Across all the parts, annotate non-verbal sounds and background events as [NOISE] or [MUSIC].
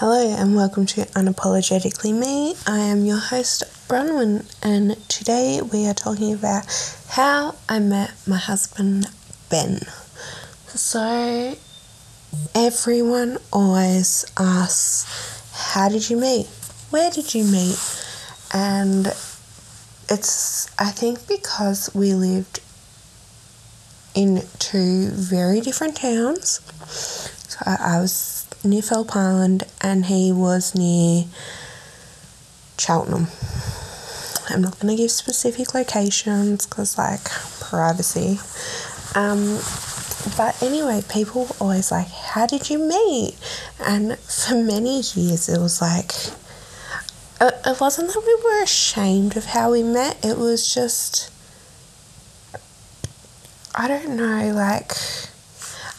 Hello and welcome to Unapologetically Me. I am your host, Bronwyn, and today we are talking about how I met my husband, Ben. So, everyone always asks, How did you meet? Where did you meet? And it's, I think, because we lived in two very different towns. So, I was near Island and he was near Cheltenham. I'm not going to give specific locations because, like, privacy. Um, but anyway, people were always like, How did you meet? And for many years, it was like, it wasn't that we were ashamed of how we met, it was just, I don't know, like,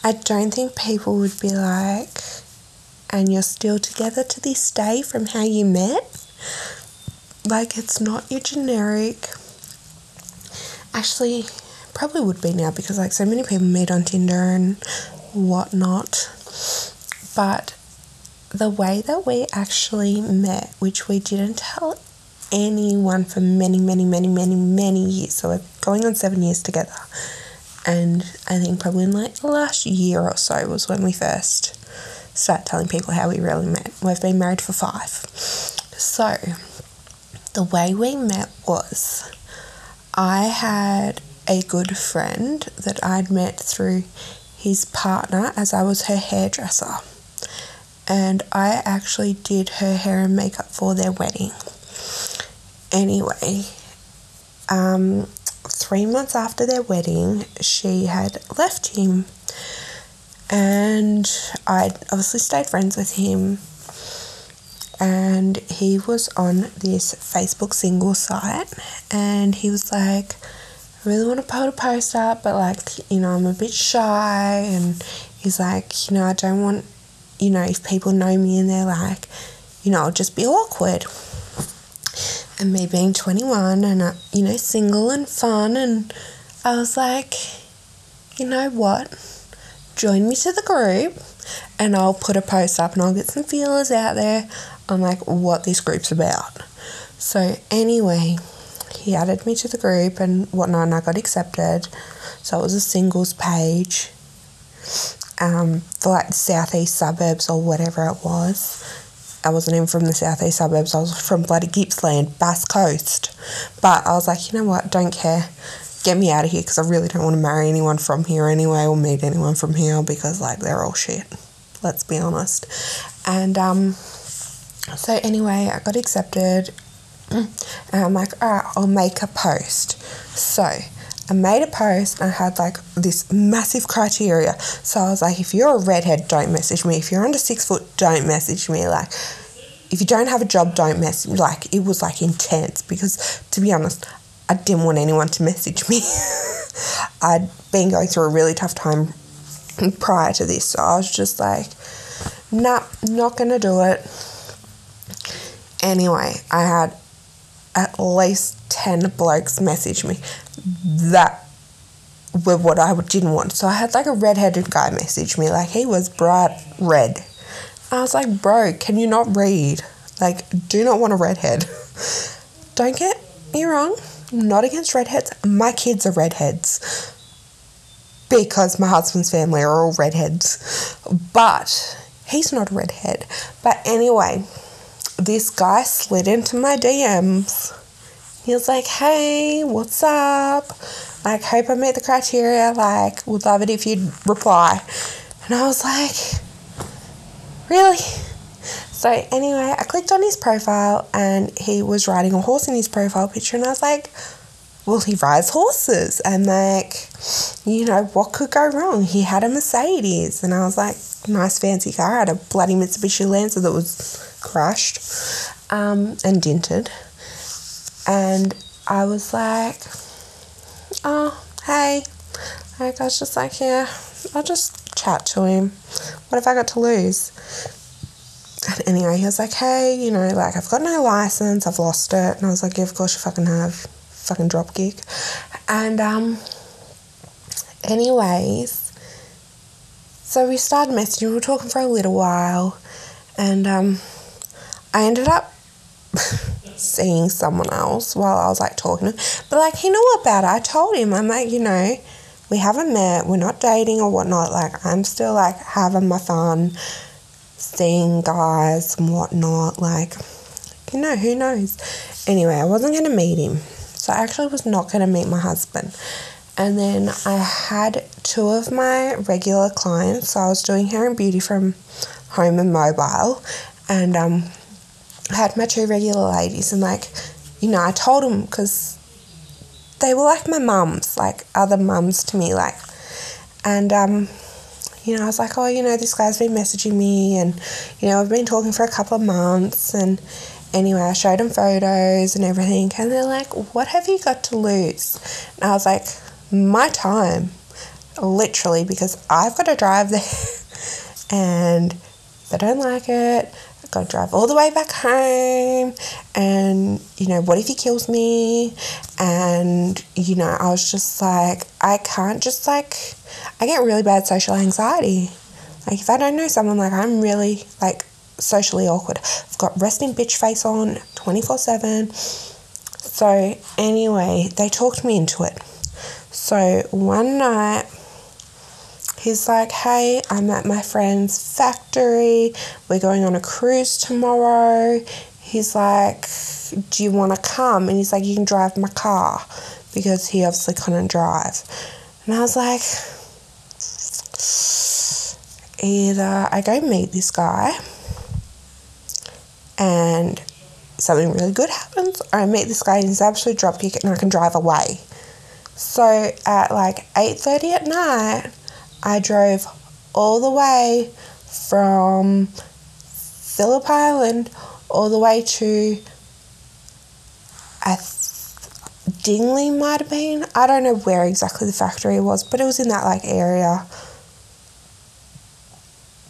I don't think people would be like, and you're still together to this day from how you met. Like, it's not your generic. Actually, probably would be now because, like, so many people meet on Tinder and whatnot. But the way that we actually met, which we didn't tell anyone for many, many, many, many, many years. So we're going on seven years together. And I think probably in like the last year or so was when we first start telling people how we really met. We've been married for five. So, the way we met was I had a good friend that I'd met through his partner as I was her hairdresser. And I actually did her hair and makeup for their wedding. Anyway, um, three months after their wedding, she had left him and I obviously stayed friends with him. And he was on this Facebook single site, and he was like, I really want to put a post up, but like, you know, I'm a bit shy. And he's like, you know, I don't want, you know, if people know me and they're like, you know, I'll just be awkward. And me being 21 and, uh, you know, single and fun, and I was like, you know what? Join me to the group and I'll put a post up and I'll get some feelers out there on like what this group's about. So anyway, he added me to the group and whatnot and I got accepted. So it was a singles page um, for like the southeast suburbs or whatever it was. I wasn't even from the southeast suburbs, I was from bloody Gippsland, Bass Coast. But I was like, you know what, don't care get me out of here because I really don't want to marry anyone from here anyway or meet anyone from here because like they're all shit. Let's be honest. And um, so anyway, I got accepted, [CLEARS THROAT] and I'm like, all right, I'll make a post. So I made a post and I had like this massive criteria. So I was like, if you're a redhead, don't message me. If you're under six foot, don't message me. Like, if you don't have a job, don't message me. Like, it was like intense because to be honest, I didn't want anyone to message me. [LAUGHS] I'd been going through a really tough time prior to this, so I was just like, nah, not gonna do it. Anyway, I had at least 10 blokes message me that were what I didn't want. So I had like a redheaded guy message me, like he was bright red. I was like, bro, can you not read? Like, do not want a redhead. [LAUGHS] Don't get me wrong, not against redheads. My kids are redheads because my husband's family are all redheads. But he's not a redhead. But anyway, this guy slid into my DMs. He was like, hey, what's up? Like, hope I met the criteria. Like, would love it if you'd reply. And I was like, really? So anyway, I clicked on his profile and he was riding a horse in his profile picture and I was like, well, he rides horses and like, you know, what could go wrong? He had a Mercedes and I was like, nice fancy car. I had a bloody Mitsubishi Lancer that was crushed um, and dented. And I was like, oh, hey. Like, I was just like, yeah, I'll just chat to him. What have I got to lose? And anyway, he was like, hey, you know, like, I've got no license, I've lost it. And I was like, yeah, of course you fucking have. Fucking drop kick. And, um, anyways, so we started messaging, we were talking for a little while. And um, I ended up [LAUGHS] seeing someone else while I was like talking. But like he knew about it. I told him, I'm like, you know, we haven't met, we're not dating or whatnot. Like I'm still like having my fun, seeing guys and whatnot. Like, you know, who knows? Anyway, I wasn't gonna meet him. So I actually was not gonna meet my husband. And then I had two of my regular clients. So I was doing hair and beauty from home and mobile. And um I had my two regular ladies, and like, you know, I told them because they were like my mums, like other mums to me, like, and um, you know, I was like, oh, you know, this guy's been messaging me, and you know, I've been talking for a couple of months, and anyway, I showed them photos and everything, and they're like, what have you got to lose? And I was like, my time, literally, because I've got to drive there, [LAUGHS] and they don't like it, got to drive all the way back home and you know what if he kills me? And you know i was just like i can't just like i get really bad social anxiety. Like if i don't know someone like i'm really like socially awkward. I've got resting bitch face on 24 7 so anyway they talked me into it. So one night He's like, hey, I'm at my friend's factory. We're going on a cruise tomorrow. He's like, do you want to come? And he's like, you can drive my car because he obviously couldn't drive. And I was like, either I go meet this guy and something really good happens, or I meet this guy and he's absolute dropkick and I can drive away. So at like 8.30 at night, I drove all the way from Phillip Island all the way to th- Dingley might have been. I don't know where exactly the factory was, but it was in that like area.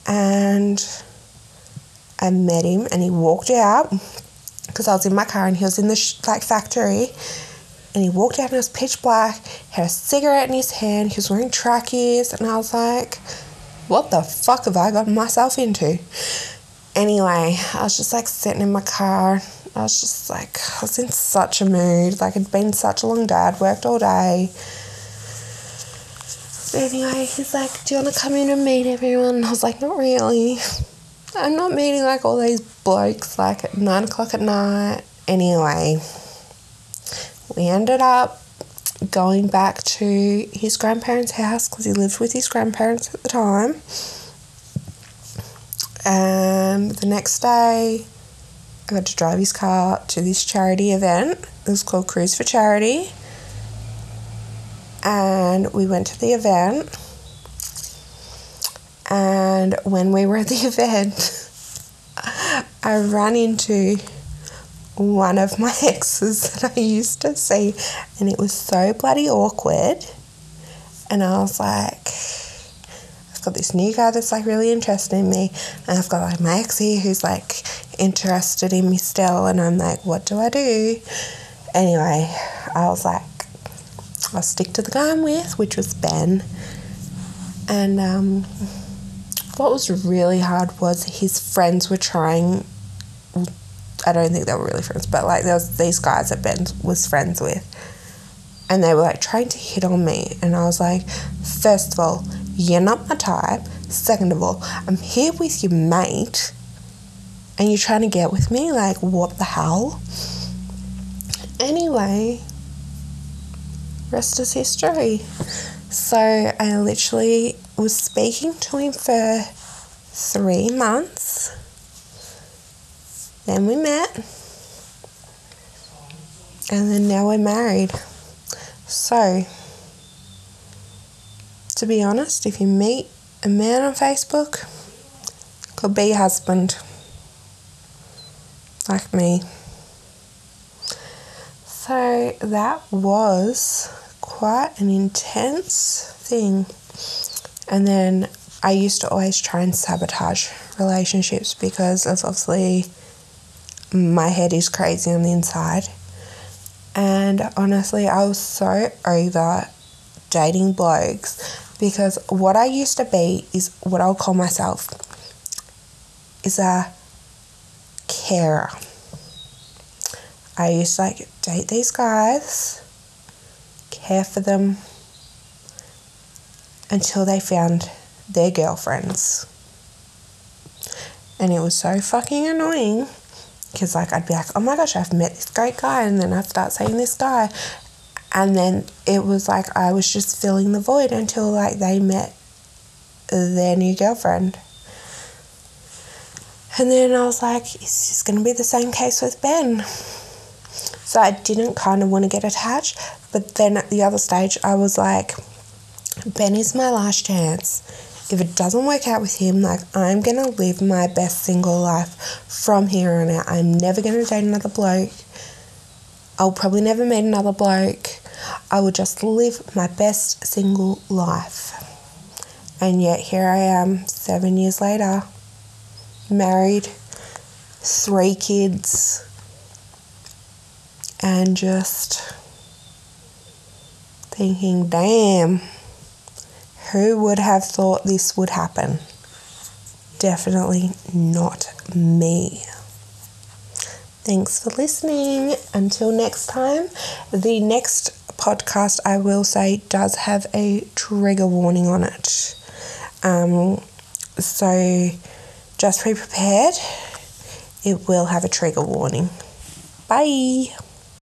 And I met him and he walked out because I was in my car and he was in the sh- like factory and he walked out and it was pitch black, had a cigarette in his hand, he was wearing trackies, and I was like, what the fuck have I gotten myself into? Anyway, I was just like sitting in my car. I was just like, I was in such a mood. Like, it'd been such a long day. I'd worked all day. Anyway, he's like, Do you want to come in and meet everyone? And I was like, Not really. I'm not meeting like all these blokes like at nine o'clock at night. Anyway, we ended up going back to his grandparents' house because he lived with his grandparents at the time. And the next day, I got to drive his car to this charity event. It was called Cruise for Charity. And we went to the event. And when we were at the [LAUGHS] event, I ran into one of my [LAUGHS] exes that I used to see, and it was so bloody awkward. And I was like, I've got this new guy that's like really interested in me, and I've got like my ex here who's like interested in me still, and I'm like, what do I do? Anyway, I was like, I'll stick to the guy I'm with, which was Ben. And um, what was really hard was his friends were trying I don't think they were really friends, but like there was these guys that Ben was friends with, and they were like trying to hit on me, and I was like, first of all, you're not my type. Second of all, I'm here with your mate, and you're trying to get with me. Like, what the hell? Anyway, rest is history. So I literally was speaking to him for three months then we met. And then now we're married. So, to be honest, if you meet a man on Facebook, could be husband. Like me. So that was quite an intense thing. And then I used to always try and sabotage relationships because it's obviously my head is crazy on the inside. And honestly, I was so over dating blokes because what I used to be is what I'll call myself is a carer. I used to like date these guys, care for them until they found their girlfriends. And it was so fucking annoying because like I'd be like, oh my gosh, I've met this great guy, and then I'd start saying this guy, and then it was like I was just filling the void until like they met their new girlfriend. And then I was like, is this going to be the same case with Ben? So I didn't kind of want to get attached. But then at the other stage, I was like, Ben is my last chance. If it doesn't work out with him, like I'm to live my best single life from here on out. I'm never to date another bloke. I'll probably never meet another bloke. I will just live my best single life. And yet here I am, seven years later married, three kids, and just thinking, damn, who would have thought this would happen? Definitely not me. Thanks for listening. Until next time, the next podcast I will say does have a trigger warning on it. Um, so just be prepared. It will have a trigger warning. Bye.